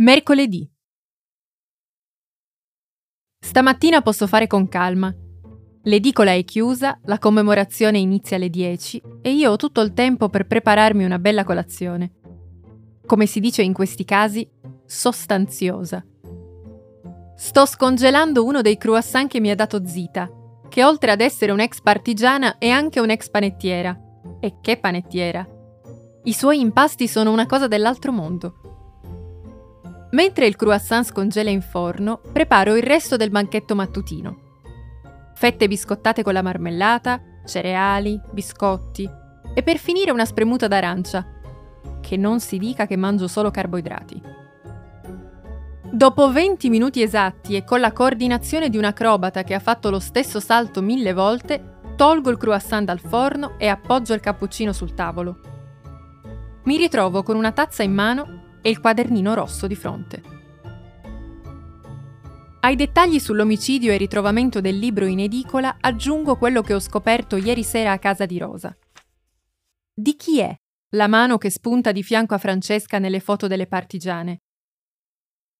Mercoledì. Stamattina posso fare con calma. L'edicola è chiusa, la commemorazione inizia alle 10 e io ho tutto il tempo per prepararmi una bella colazione. Come si dice in questi casi, sostanziosa. Sto scongelando uno dei croissant che mi ha dato Zita, che oltre ad essere un'ex partigiana è anche un'ex panettiera. E che panettiera! I suoi impasti sono una cosa dell'altro mondo. Mentre il croissant scongela in forno, preparo il resto del banchetto mattutino. Fette biscottate con la marmellata, cereali, biscotti e per finire una spremuta d'arancia. Che non si dica che mangio solo carboidrati. Dopo 20 minuti esatti e con la coordinazione di un acrobata che ha fatto lo stesso salto mille volte, tolgo il croissant dal forno e appoggio il cappuccino sul tavolo. Mi ritrovo con una tazza in mano e il quadernino rosso di fronte. Ai dettagli sull'omicidio e ritrovamento del libro in edicola aggiungo quello che ho scoperto ieri sera a casa di Rosa. Di chi è la mano che spunta di fianco a Francesca nelle foto delle partigiane?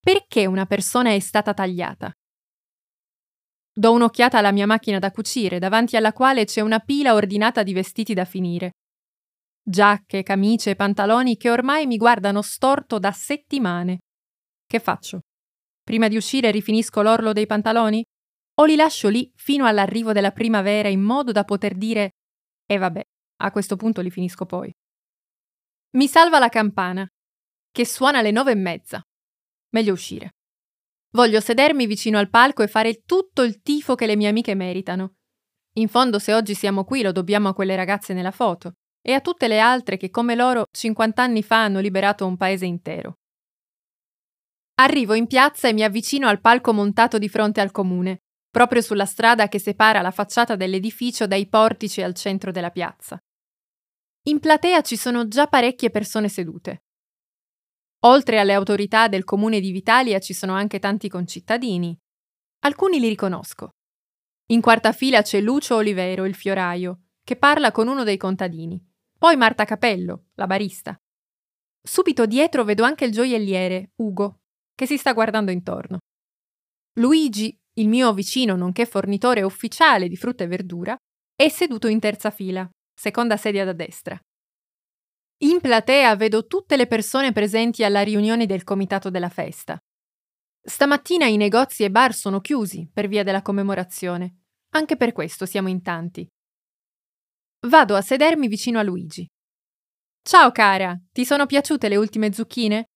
Perché una persona è stata tagliata? Do un'occhiata alla mia macchina da cucire, davanti alla quale c'è una pila ordinata di vestiti da finire giacche, camicie pantaloni che ormai mi guardano storto da settimane. Che faccio? Prima di uscire rifinisco l'orlo dei pantaloni? O li lascio lì fino all'arrivo della primavera in modo da poter dire E eh vabbè, a questo punto li finisco poi. Mi salva la campana, che suona alle nove e mezza. Meglio uscire. Voglio sedermi vicino al palco e fare tutto il tifo che le mie amiche meritano. In fondo, se oggi siamo qui, lo dobbiamo a quelle ragazze nella foto e a tutte le altre che come loro 50 anni fa hanno liberato un paese intero. Arrivo in piazza e mi avvicino al palco montato di fronte al comune, proprio sulla strada che separa la facciata dell'edificio dai portici al centro della piazza. In platea ci sono già parecchie persone sedute. Oltre alle autorità del comune di Vitalia ci sono anche tanti concittadini. Alcuni li riconosco. In quarta fila c'è Lucio Olivero, il fioraio, che parla con uno dei contadini. Poi Marta Capello, la barista. Subito dietro vedo anche il gioielliere, Ugo, che si sta guardando intorno. Luigi, il mio vicino nonché fornitore ufficiale di frutta e verdura, è seduto in terza fila, seconda sedia da destra. In platea vedo tutte le persone presenti alla riunione del comitato della festa. Stamattina i negozi e bar sono chiusi per via della commemorazione. Anche per questo siamo in tanti. Vado a sedermi vicino a Luigi. Ciao cara, ti sono piaciute le ultime zucchine?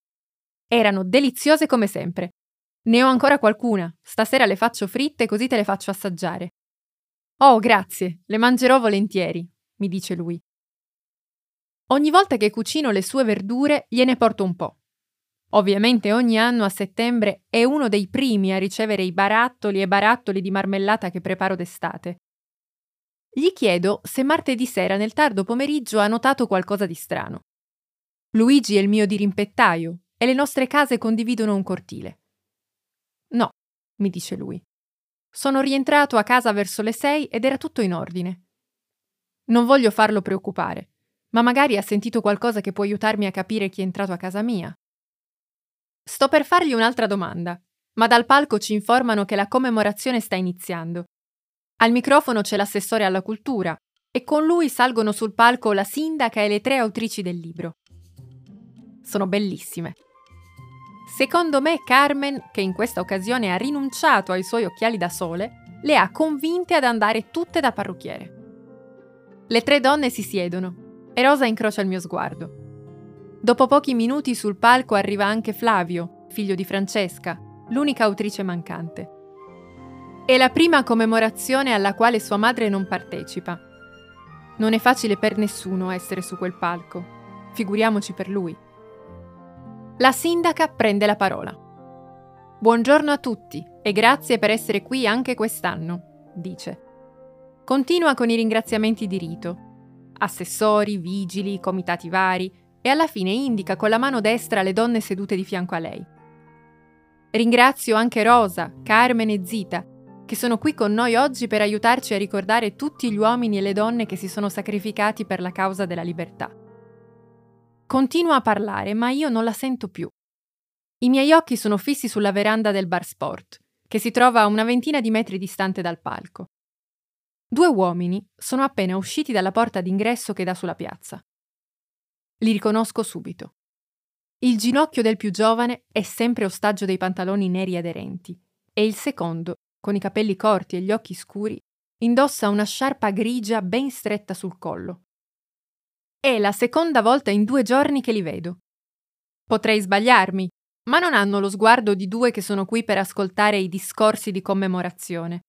Erano deliziose come sempre. Ne ho ancora qualcuna, stasera le faccio fritte così te le faccio assaggiare. Oh, grazie, le mangerò volentieri, mi dice lui. Ogni volta che cucino le sue verdure gliene porto un po'. Ovviamente ogni anno a settembre è uno dei primi a ricevere i barattoli e barattoli di marmellata che preparo d'estate. Gli chiedo se martedì sera nel tardo pomeriggio ha notato qualcosa di strano. Luigi è il mio dirimpettaio e le nostre case condividono un cortile. No, mi dice lui. Sono rientrato a casa verso le sei ed era tutto in ordine. Non voglio farlo preoccupare, ma magari ha sentito qualcosa che può aiutarmi a capire chi è entrato a casa mia. Sto per fargli un'altra domanda, ma dal palco ci informano che la commemorazione sta iniziando al microfono c'è l'assessore alla cultura e con lui salgono sul palco la sindaca e le tre autrici del libro. Sono bellissime. Secondo me Carmen, che in questa occasione ha rinunciato ai suoi occhiali da sole, le ha convinte ad andare tutte da parrucchiere. Le tre donne si siedono e Rosa incrocia il mio sguardo. Dopo pochi minuti sul palco arriva anche Flavio, figlio di Francesca, l'unica autrice mancante. È la prima commemorazione alla quale sua madre non partecipa. Non è facile per nessuno essere su quel palco, figuriamoci per lui. La sindaca prende la parola. Buongiorno a tutti e grazie per essere qui anche quest'anno, dice. Continua con i ringraziamenti di rito. Assessori, vigili, comitati vari e alla fine indica con la mano destra le donne sedute di fianco a lei. Ringrazio anche Rosa, Carmen e Zita che sono qui con noi oggi per aiutarci a ricordare tutti gli uomini e le donne che si sono sacrificati per la causa della libertà. Continua a parlare, ma io non la sento più. I miei occhi sono fissi sulla veranda del bar sport, che si trova a una ventina di metri distante dal palco. Due uomini sono appena usciti dalla porta d'ingresso che dà sulla piazza. Li riconosco subito. Il ginocchio del più giovane è sempre ostaggio dei pantaloni neri aderenti e il secondo, con i capelli corti e gli occhi scuri, indossa una sciarpa grigia ben stretta sul collo. È la seconda volta in due giorni che li vedo. Potrei sbagliarmi, ma non hanno lo sguardo di due che sono qui per ascoltare i discorsi di commemorazione.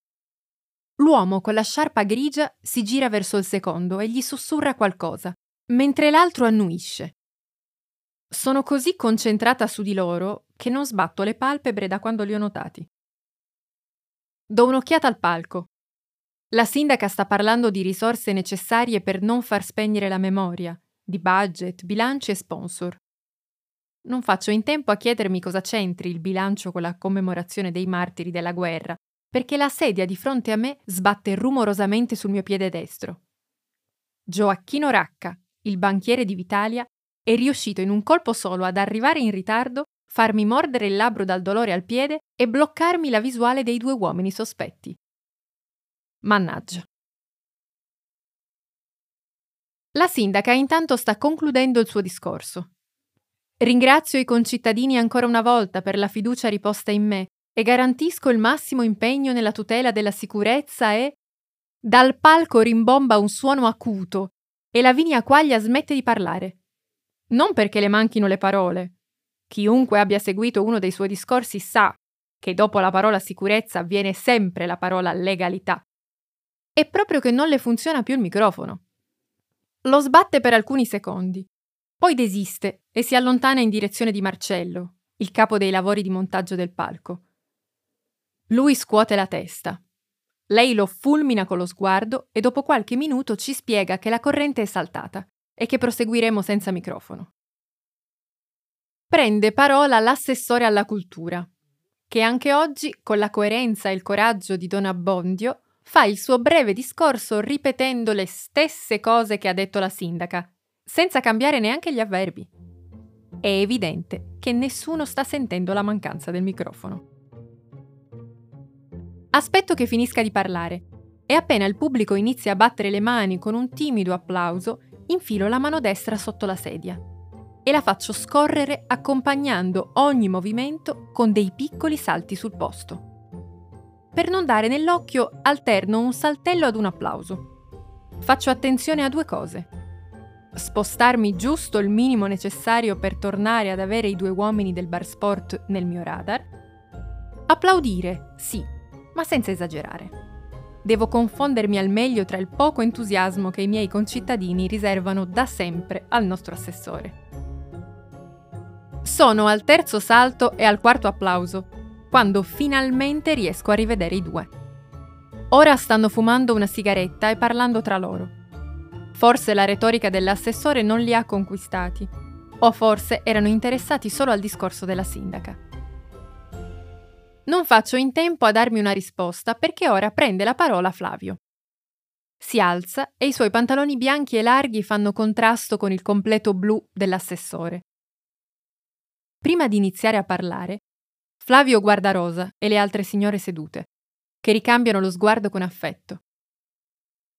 L'uomo con la sciarpa grigia si gira verso il secondo e gli sussurra qualcosa, mentre l'altro annuisce. Sono così concentrata su di loro che non sbatto le palpebre da quando li ho notati. Do un'occhiata al palco. La sindaca sta parlando di risorse necessarie per non far spegnere la memoria, di budget, bilanci e sponsor. Non faccio in tempo a chiedermi cosa c'entri il bilancio con la commemorazione dei martiri della guerra, perché la sedia di fronte a me sbatte rumorosamente sul mio piede destro. Gioacchino Racca, il banchiere di Vitalia, è riuscito in un colpo solo ad arrivare in ritardo, farmi mordere il labbro dal dolore al piede e bloccarmi la visuale dei due uomini sospetti. Mannaggia. La sindaca intanto sta concludendo il suo discorso. Ringrazio i concittadini ancora una volta per la fiducia riposta in me e garantisco il massimo impegno nella tutela della sicurezza e... Dal palco rimbomba un suono acuto e Lavinia Quaglia smette di parlare. Non perché le manchino le parole. Chiunque abbia seguito uno dei suoi discorsi sa che dopo la parola sicurezza viene sempre la parola legalità. È proprio che non le funziona più il microfono. Lo sbatte per alcuni secondi, poi desiste e si allontana in direzione di Marcello, il capo dei lavori di montaggio del palco. Lui scuote la testa. Lei lo fulmina con lo sguardo e dopo qualche minuto ci spiega che la corrente è saltata e che proseguiremo senza microfono. Prende parola l'assessore alla cultura, che anche oggi, con la coerenza e il coraggio di Don Abbondio, fa il suo breve discorso ripetendo le stesse cose che ha detto la sindaca senza cambiare neanche gli avverbi. È evidente che nessuno sta sentendo la mancanza del microfono. Aspetto che finisca di parlare e appena il pubblico inizia a battere le mani con un timido applauso, infilo la mano destra sotto la sedia e la faccio scorrere accompagnando ogni movimento con dei piccoli salti sul posto. Per non dare nell'occhio alterno un saltello ad un applauso. Faccio attenzione a due cose spostarmi giusto il minimo necessario per tornare ad avere i due uomini del bar sport nel mio radar, applaudire, sì, ma senza esagerare. Devo confondermi al meglio tra il poco entusiasmo che i miei concittadini riservano da sempre al nostro assessore. Sono al terzo salto e al quarto applauso, quando finalmente riesco a rivedere i due. Ora stanno fumando una sigaretta e parlando tra loro Forse la retorica dell'assessore non li ha conquistati, o forse erano interessati solo al discorso della sindaca. Non faccio in tempo a darmi una risposta perché ora prende la parola Flavio. Si alza e i suoi pantaloni bianchi e larghi fanno contrasto con il completo blu dell'assessore. Prima di iniziare a parlare, Flavio guarda Rosa e le altre signore sedute, che ricambiano lo sguardo con affetto.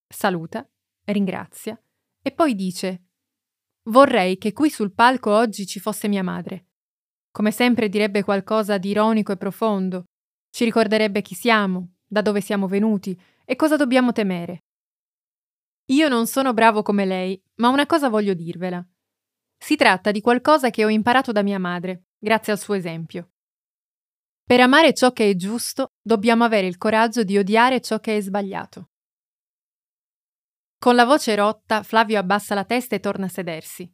Saluta ringrazia e poi dice Vorrei che qui sul palco oggi ci fosse mia madre. Come sempre direbbe qualcosa di ironico e profondo, ci ricorderebbe chi siamo, da dove siamo venuti e cosa dobbiamo temere. Io non sono bravo come lei, ma una cosa voglio dirvela. Si tratta di qualcosa che ho imparato da mia madre, grazie al suo esempio. Per amare ciò che è giusto, dobbiamo avere il coraggio di odiare ciò che è sbagliato. Con la voce rotta, Flavio abbassa la testa e torna a sedersi.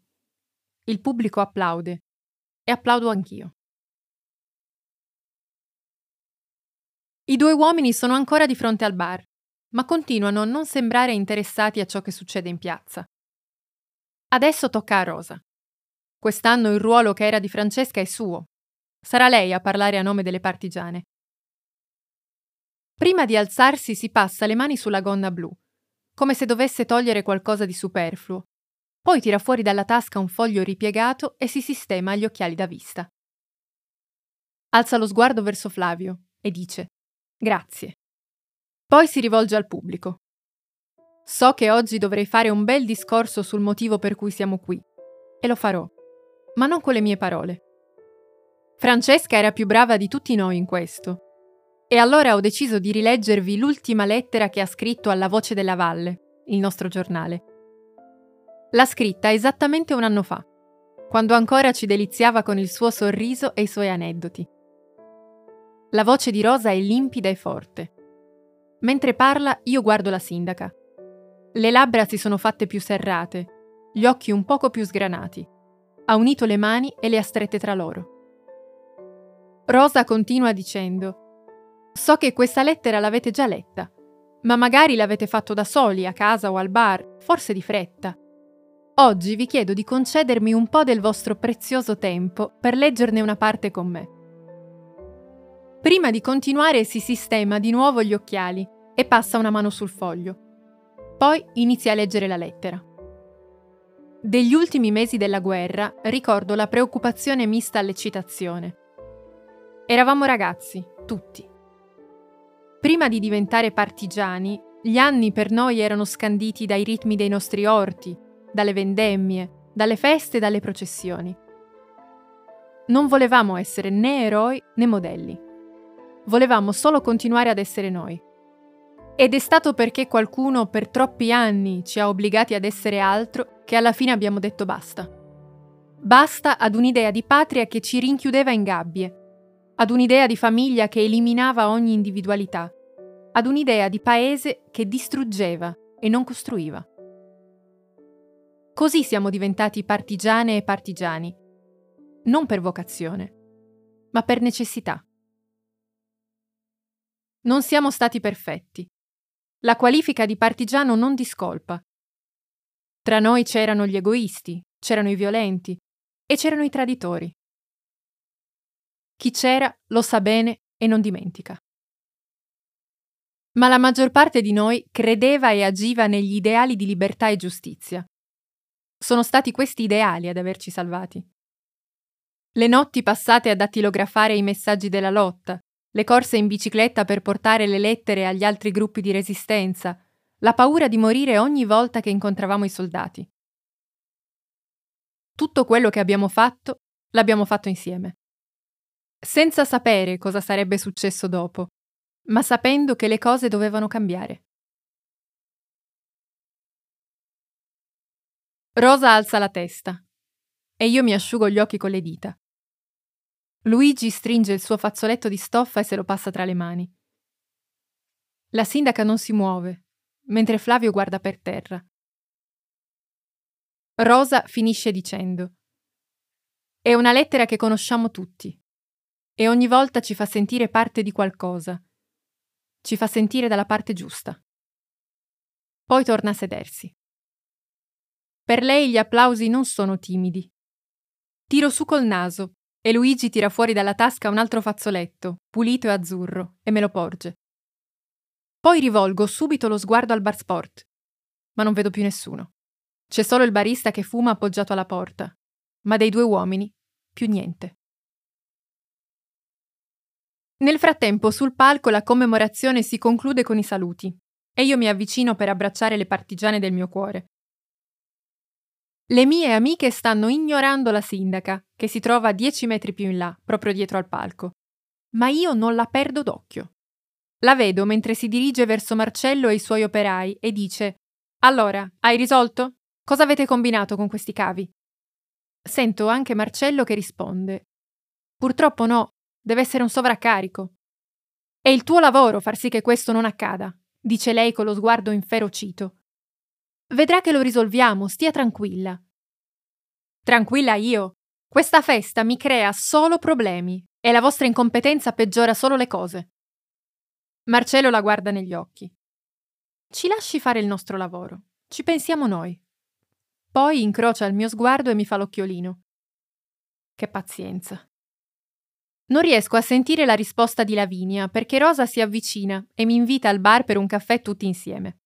Il pubblico applaude. E applaudo anch'io. I due uomini sono ancora di fronte al bar, ma continuano a non sembrare interessati a ciò che succede in piazza. Adesso tocca a Rosa. Quest'anno il ruolo che era di Francesca è suo. Sarà lei a parlare a nome delle partigiane. Prima di alzarsi si passa le mani sulla gonna blu come se dovesse togliere qualcosa di superfluo. Poi tira fuori dalla tasca un foglio ripiegato e si sistema gli occhiali da vista. alza lo sguardo verso Flavio e dice Grazie. Poi si rivolge al pubblico. So che oggi dovrei fare un bel discorso sul motivo per cui siamo qui, e lo farò, ma non con le mie parole. Francesca era più brava di tutti noi in questo, e allora ho deciso di rileggervi l'ultima lettera che ha scritto alla Voce della Valle, il nostro giornale. L'ha scritta esattamente un anno fa, quando ancora ci deliziava con il suo sorriso e i suoi aneddoti. La voce di Rosa è limpida e forte. Mentre parla io guardo la sindaca. Le labbra si sono fatte più serrate, gli occhi un poco più sgranati. Ha unito le mani e le ha strette tra loro. Rosa continua dicendo: So che questa lettera l'avete già letta, ma magari l'avete fatto da soli, a casa o al bar, forse di fretta. Oggi vi chiedo di concedermi un po' del vostro prezioso tempo per leggerne una parte con me. Prima di continuare si sistema di nuovo gli occhiali e passa una mano sul foglio. Poi inizia a leggere la lettera. Degli ultimi mesi della guerra ricordo la preoccupazione mista all'eccitazione. Eravamo ragazzi, tutti. Prima di diventare partigiani, gli anni per noi erano scanditi dai ritmi dei nostri orti, dalle vendemmie, dalle feste e dalle processioni. Non volevamo essere né eroi né modelli volevamo solo continuare ad essere noi. Ed è stato perché qualcuno per troppi anni ci ha obbligati ad essere altro che alla fine abbiamo detto basta. Basta ad un'idea di patria che ci rinchiudeva in gabbie, ad un'idea di famiglia che eliminava ogni individualità, ad un'idea di paese che distruggeva e non costruiva. Così siamo diventati partigiane e partigiani, non per vocazione, ma per necessità. Non siamo stati perfetti. La qualifica di partigiano non discolpa. Tra noi c'erano gli egoisti, c'erano i violenti e c'erano i traditori. Chi c'era lo sa bene e non dimentica. Ma la maggior parte di noi credeva e agiva negli ideali di libertà e giustizia. Sono stati questi ideali ad averci salvati. Le notti passate a dattilografare i messaggi della lotta, le corse in bicicletta per portare le lettere agli altri gruppi di resistenza, la paura di morire ogni volta che incontravamo i soldati. Tutto quello che abbiamo fatto l'abbiamo fatto insieme. Senza sapere cosa sarebbe successo dopo, ma sapendo che le cose dovevano cambiare. Rosa alza la testa e io mi asciugo gli occhi con le dita. Luigi stringe il suo fazzoletto di stoffa e se lo passa tra le mani. La sindaca non si muove, mentre Flavio guarda per terra. Rosa finisce dicendo È una lettera che conosciamo tutti e ogni volta ci fa sentire parte di qualcosa, ci fa sentire dalla parte giusta. Poi torna a sedersi. Per lei gli applausi non sono timidi. Tiro su col naso e Luigi tira fuori dalla tasca un altro fazzoletto, pulito e azzurro, e me lo porge. Poi rivolgo subito lo sguardo al bar sport, ma non vedo più nessuno. C'è solo il barista che fuma appoggiato alla porta, ma dei due uomini più niente. Nel frattempo sul palco la commemorazione si conclude con i saluti e io mi avvicino per abbracciare le partigiane del mio cuore. Le mie amiche stanno ignorando la sindaca, che si trova dieci metri più in là, proprio dietro al palco. Ma io non la perdo d'occhio. La vedo mentre si dirige verso Marcello e i suoi operai e dice: Allora, hai risolto? Cosa avete combinato con questi cavi? Sento anche Marcello che risponde: Purtroppo no, deve essere un sovraccarico. È il tuo lavoro far sì che questo non accada, dice lei con lo sguardo inferocito. Vedrà che lo risolviamo, stia tranquilla. Tranquilla io. Questa festa mi crea solo problemi e la vostra incompetenza peggiora solo le cose. Marcello la guarda negli occhi. Ci lasci fare il nostro lavoro. Ci pensiamo noi. Poi incrocia il mio sguardo e mi fa l'occhiolino. Che pazienza. Non riesco a sentire la risposta di Lavinia perché Rosa si avvicina e mi invita al bar per un caffè tutti insieme.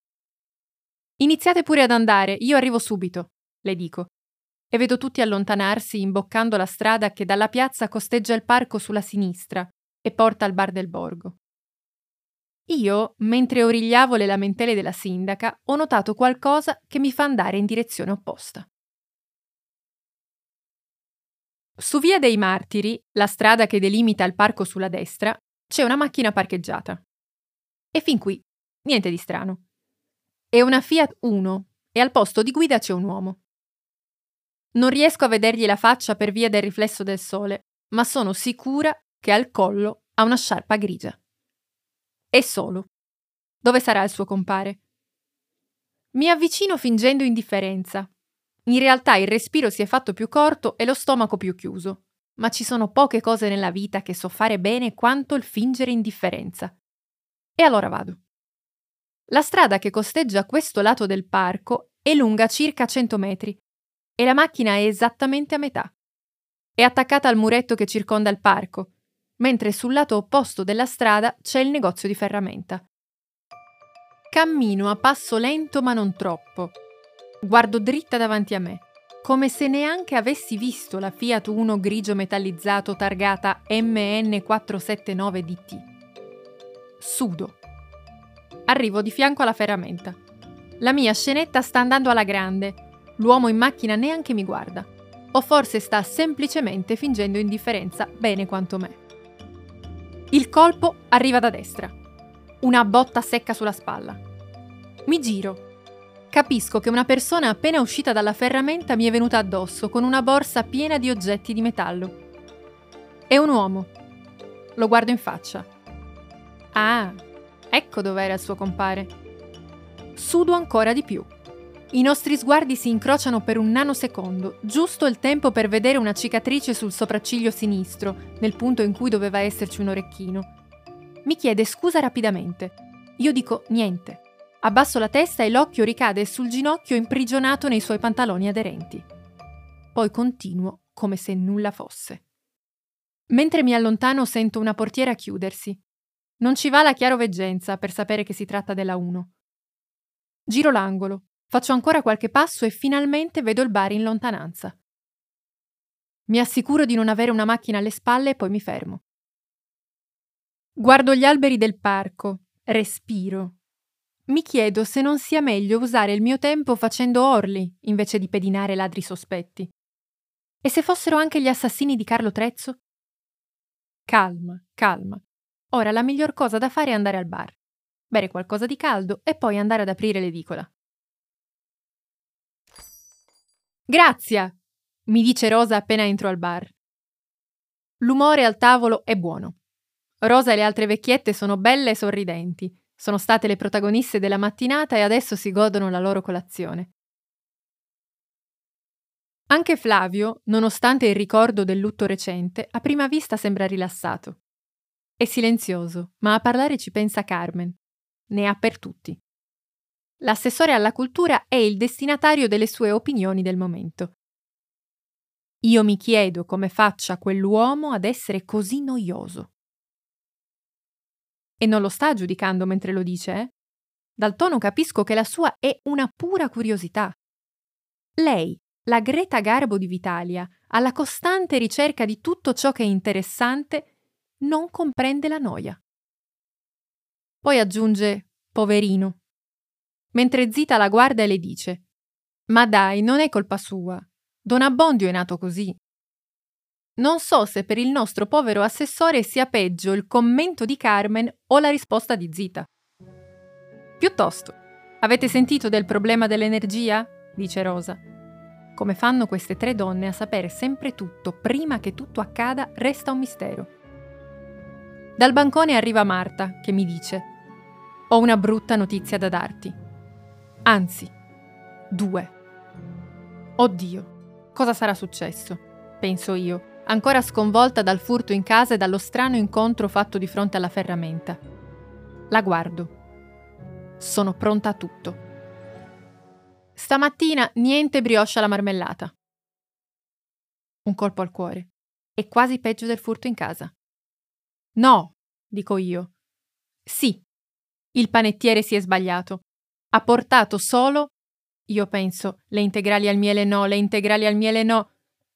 Iniziate pure ad andare, io arrivo subito, le dico. e vedo tutti allontanarsi imboccando la strada che dalla piazza costeggia il parco sulla sinistra e porta al bar del borgo. Io, mentre origliavo le lamentele della sindaca, ho notato qualcosa che mi fa andare in direzione opposta. Su Via dei Martiri, la strada che delimita il parco sulla destra, c'è una macchina parcheggiata. E fin qui, niente di strano. È una Fiat 1 e al posto di guida c'è un uomo. Non riesco a vedergli la faccia per via del riflesso del sole, ma sono sicura che al collo ha una sciarpa grigia. È solo. Dove sarà il suo compare? Mi avvicino fingendo indifferenza. In realtà il respiro si è fatto più corto e lo stomaco più chiuso, ma ci sono poche cose nella vita che so fare bene quanto il fingere indifferenza. E allora vado. La strada che costeggia questo lato del parco è lunga circa 100 metri e la macchina è esattamente a metà. È attaccata al muretto che circonda il parco mentre sul lato opposto della strada c'è il negozio di ferramenta. Cammino a passo lento ma non troppo. Guardo dritta davanti a me, come se neanche avessi visto la Fiat 1 grigio metallizzato targata MN479DT. Sudo. Arrivo di fianco alla ferramenta. La mia scenetta sta andando alla grande. L'uomo in macchina neanche mi guarda. O forse sta semplicemente fingendo indifferenza bene quanto me. Il colpo arriva da destra. Una botta secca sulla spalla. Mi giro. Capisco che una persona appena uscita dalla ferramenta mi è venuta addosso con una borsa piena di oggetti di metallo. È un uomo. Lo guardo in faccia. Ah, ecco dov'era il suo compare. Sudo ancora di più. I nostri sguardi si incrociano per un nanosecondo, giusto il tempo per vedere una cicatrice sul sopracciglio sinistro, nel punto in cui doveva esserci un orecchino. Mi chiede scusa rapidamente. Io dico niente. Abbasso la testa e l'occhio ricade sul ginocchio imprigionato nei suoi pantaloni aderenti. Poi continuo come se nulla fosse. Mentre mi allontano sento una portiera chiudersi. Non ci va la chiaroveggenza per sapere che si tratta della 1. Giro l'angolo, Faccio ancora qualche passo e finalmente vedo il bar in lontananza. Mi assicuro di non avere una macchina alle spalle e poi mi fermo. Guardo gli alberi del parco, respiro. Mi chiedo se non sia meglio usare il mio tempo facendo orli invece di pedinare ladri sospetti. E se fossero anche gli assassini di Carlo Trezzo? Calma, calma. Ora la miglior cosa da fare è andare al bar, bere qualcosa di caldo e poi andare ad aprire l'edicola. Grazie, mi dice Rosa appena entro al bar. L'umore al tavolo è buono. Rosa e le altre vecchiette sono belle e sorridenti, sono state le protagoniste della mattinata e adesso si godono la loro colazione. Anche Flavio, nonostante il ricordo del lutto recente, a prima vista sembra rilassato. È silenzioso, ma a parlare ci pensa Carmen. Ne ha per tutti. L'assessore alla cultura è il destinatario delle sue opinioni del momento. Io mi chiedo come faccia quell'uomo ad essere così noioso. E non lo sta giudicando mentre lo dice, eh? Dal tono capisco che la sua è una pura curiosità. Lei, la Greta Garbo di Vitalia, alla costante ricerca di tutto ciò che è interessante, non comprende la noia. Poi aggiunge, poverino, mentre Zita la guarda e le dice Ma dai, non è colpa sua. Don Abbondio è nato così. Non so se per il nostro povero assessore sia peggio il commento di Carmen o la risposta di Zita. Piuttosto, avete sentito del problema dell'energia? dice Rosa. Come fanno queste tre donne a sapere sempre tutto prima che tutto accada resta un mistero. Dal bancone arriva Marta, che mi dice: Ho una brutta notizia da darti. Anzi, due. Oddio, cosa sarà successo? Penso io, ancora sconvolta dal furto in casa e dallo strano incontro fatto di fronte alla ferramenta. La guardo. Sono pronta a tutto. Stamattina niente brioche alla marmellata. Un colpo al cuore. È quasi peggio del furto in casa. No, dico io. Sì. Il panettiere si è sbagliato ha portato solo Io penso, le integrali al miele no, le integrali al miele no,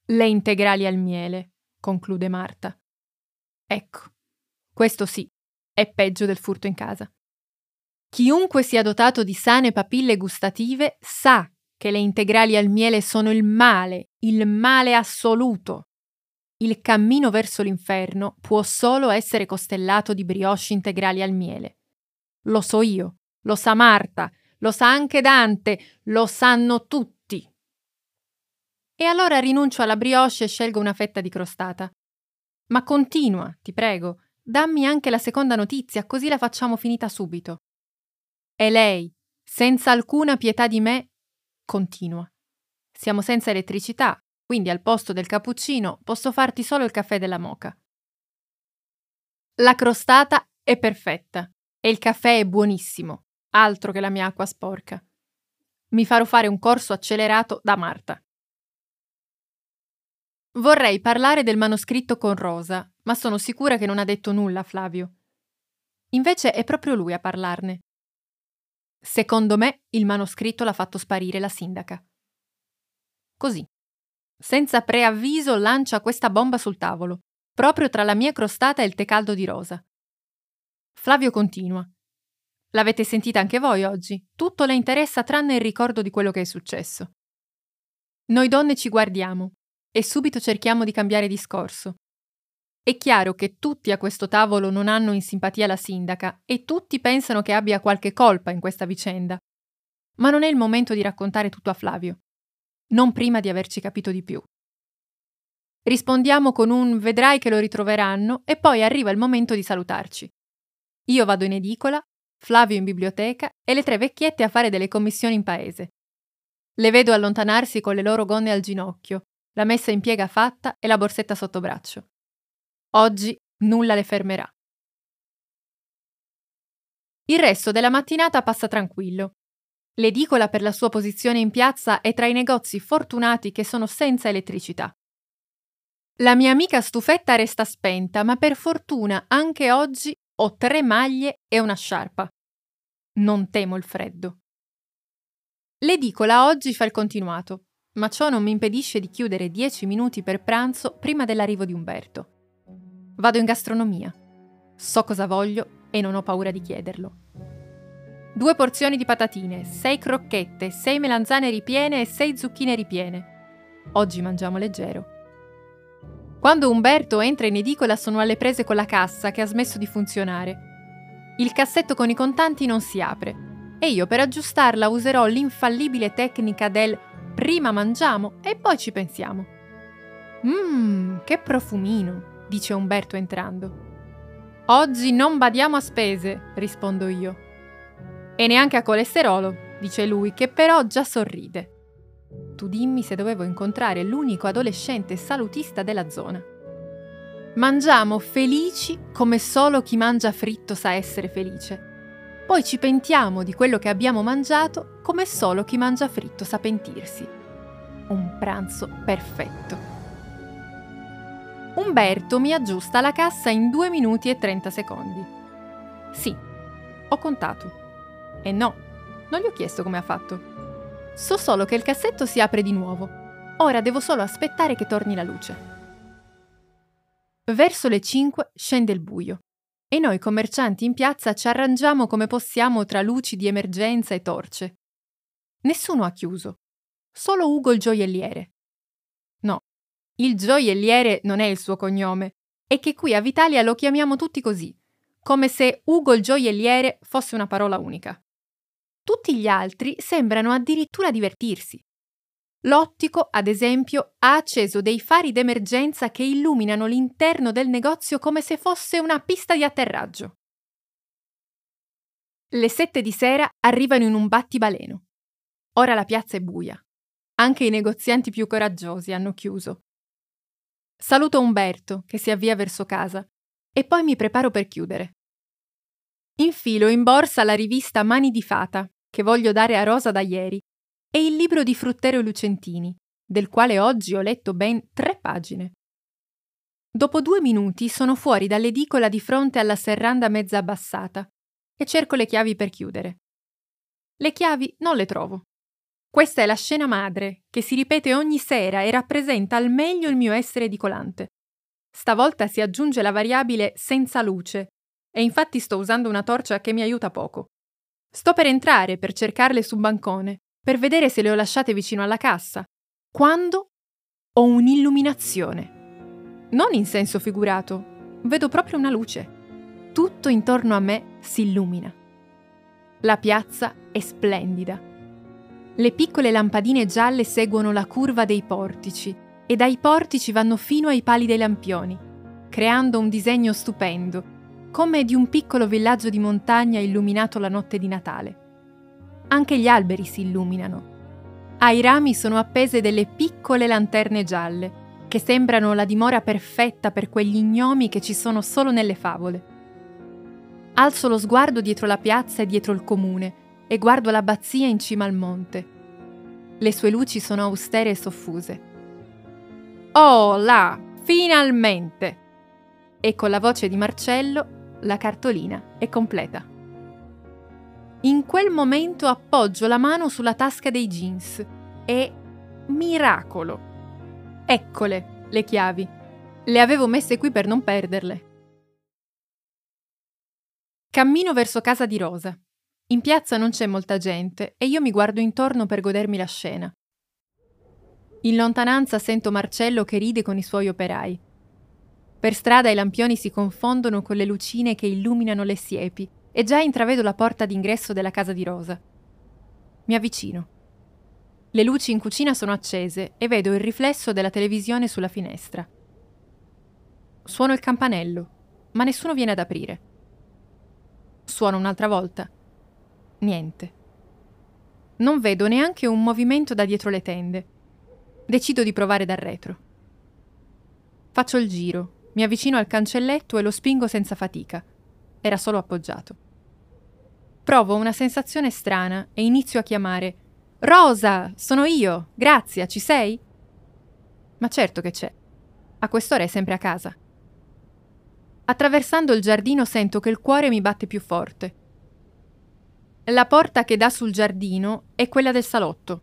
le integrali al miele, conclude Marta. Ecco, questo sì, è peggio del furto in casa. Chiunque sia dotato di sane papille gustative sa che le integrali al miele sono il male, il male assoluto. Il cammino verso l'inferno può solo essere costellato di brioche integrali al miele. Lo so io, lo sa Marta, lo sa anche Dante, lo sanno tutti. E allora rinuncio alla brioche e scelgo una fetta di crostata. Ma continua, ti prego, dammi anche la seconda notizia, così la facciamo finita subito. E lei, senza alcuna pietà di me, continua. Siamo senza elettricità, quindi al posto del cappuccino posso farti solo il caffè della moca. La crostata è perfetta e il caffè è buonissimo, altro che la mia acqua sporca. Mi farò fare un corso accelerato da Marta. Vorrei parlare del manoscritto con Rosa, ma sono sicura che non ha detto nulla a Flavio. Invece è proprio lui a parlarne. Secondo me il manoscritto l'ha fatto sparire la sindaca. Così. Senza preavviso lancia questa bomba sul tavolo, proprio tra la mia crostata e il tè caldo di Rosa. Flavio continua. L'avete sentita anche voi oggi? Tutto le interessa tranne il ricordo di quello che è successo. Noi donne ci guardiamo e subito cerchiamo di cambiare discorso. È chiaro che tutti a questo tavolo non hanno in simpatia la sindaca e tutti pensano che abbia qualche colpa in questa vicenda. Ma non è il momento di raccontare tutto a Flavio. Non prima di averci capito di più. Rispondiamo con un vedrai che lo ritroveranno e poi arriva il momento di salutarci. Io vado in edicola, Flavio in biblioteca e le tre vecchiette a fare delle commissioni in paese. Le vedo allontanarsi con le loro gonne al ginocchio, la messa in piega fatta e la borsetta sotto braccio. Oggi nulla le fermerà. Il resto della mattinata passa tranquillo. L'edicola per la sua posizione in piazza è tra i negozi fortunati che sono senza elettricità. La mia amica stufetta resta spenta, ma per fortuna anche oggi ho tre maglie e una sciarpa. Non temo il freddo. L'edicola oggi fa il continuato, ma ciò non mi impedisce di chiudere dieci minuti per pranzo prima dell'arrivo di Umberto. Vado in gastronomia. So cosa voglio e non ho paura di chiederlo. Due porzioni di patatine, sei crocchette, sei melanzane ripiene e sei zucchine ripiene. Oggi mangiamo leggero. Quando Umberto entra in edicola sono alle prese con la cassa che ha smesso di funzionare. Il cassetto con i contanti non si apre e io per aggiustarla userò l'infallibile tecnica del prima mangiamo e poi ci pensiamo. Mmm, che profumino! dice Umberto entrando. Oggi non badiamo a spese, rispondo io. E neanche a colesterolo, dice lui, che però già sorride. Tu dimmi se dovevo incontrare l'unico adolescente salutista della zona. Mangiamo felici come solo chi mangia fritto sa essere felice. Poi ci pentiamo di quello che abbiamo mangiato come solo chi mangia fritto sa pentirsi. Un pranzo perfetto. Umberto mi aggiusta la cassa in 2 minuti e 30 secondi. Sì, ho contato. E no, non gli ho chiesto come ha fatto. So solo che il cassetto si apre di nuovo. Ora devo solo aspettare che torni la luce. Verso le 5 scende il buio e noi commercianti in piazza ci arrangiamo come possiamo tra luci di emergenza e torce. Nessuno ha chiuso, solo Ugo il gioielliere. No, il gioielliere non è il suo cognome, e che qui a Vitalia lo chiamiamo tutti così, come se Ugo il gioielliere fosse una parola unica. Tutti gli altri sembrano addirittura divertirsi. L'ottico, ad esempio, ha acceso dei fari d'emergenza che illuminano l'interno del negozio come se fosse una pista di atterraggio. Le sette di sera arrivano in un battibaleno. Ora la piazza è buia. Anche i negozianti più coraggiosi hanno chiuso. Saluto Umberto, che si avvia verso casa, e poi mi preparo per chiudere. Infilo in borsa la rivista Mani di Fata, che voglio dare a Rosa da ieri, e il libro di Fruttero Lucentini, del quale oggi ho letto ben tre pagine. Dopo due minuti sono fuori dall'edicola di fronte alla serranda mezza abbassata e cerco le chiavi per chiudere. Le chiavi non le trovo. Questa è la scena madre, che si ripete ogni sera e rappresenta al meglio il mio essere edicolante. Stavolta si aggiunge la variabile senza luce, e infatti sto usando una torcia che mi aiuta poco. Sto per entrare per cercarle su bancone, per vedere se le ho lasciate vicino alla cassa, quando ho un'illuminazione. Non in senso figurato, vedo proprio una luce. Tutto intorno a me si illumina. La piazza è splendida. Le piccole lampadine gialle seguono la curva dei portici e dai portici vanno fino ai pali dei lampioni, creando un disegno stupendo, come di un piccolo villaggio di montagna illuminato la notte di Natale. Anche gli alberi si illuminano. Ai rami sono appese delle piccole lanterne gialle, che sembrano la dimora perfetta per quegli gnomi che ci sono solo nelle favole. Alzo lo sguardo dietro la piazza e dietro il comune e guardo l'abbazia in cima al monte. Le sue luci sono austere e soffuse. Oh là, finalmente! E con la voce di Marcello la cartolina è completa. In quel momento appoggio la mano sulla tasca dei jeans e miracolo. Eccole le chiavi. Le avevo messe qui per non perderle. Cammino verso casa di Rosa. In piazza non c'è molta gente e io mi guardo intorno per godermi la scena. In lontananza sento Marcello che ride con i suoi operai. Per strada i lampioni si confondono con le lucine che illuminano le siepi e già intravedo la porta d'ingresso della casa di Rosa. Mi avvicino. Le luci in cucina sono accese e vedo il riflesso della televisione sulla finestra. Suono il campanello, ma nessuno viene ad aprire. Suono un'altra volta Niente. Non vedo neanche un movimento da dietro le tende. Decido di provare dal retro. Faccio il giro, mi avvicino al cancelletto e lo spingo senza fatica. Era solo appoggiato. Provo una sensazione strana e inizio a chiamare Rosa, sono io. Grazia, ci sei? Ma certo che c'è. A quest'ora è sempre a casa. Attraversando il giardino sento che il cuore mi batte più forte. La porta che dà sul giardino è quella del salotto.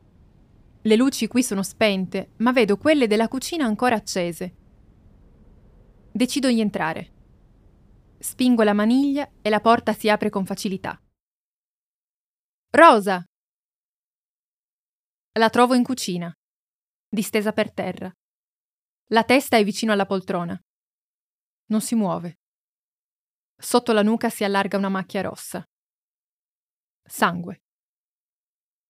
Le luci qui sono spente, ma vedo quelle della cucina ancora accese. Decido di entrare. Spingo la maniglia e la porta si apre con facilità. Rosa! La trovo in cucina, distesa per terra. La testa è vicino alla poltrona. Non si muove. Sotto la nuca si allarga una macchia rossa sangue.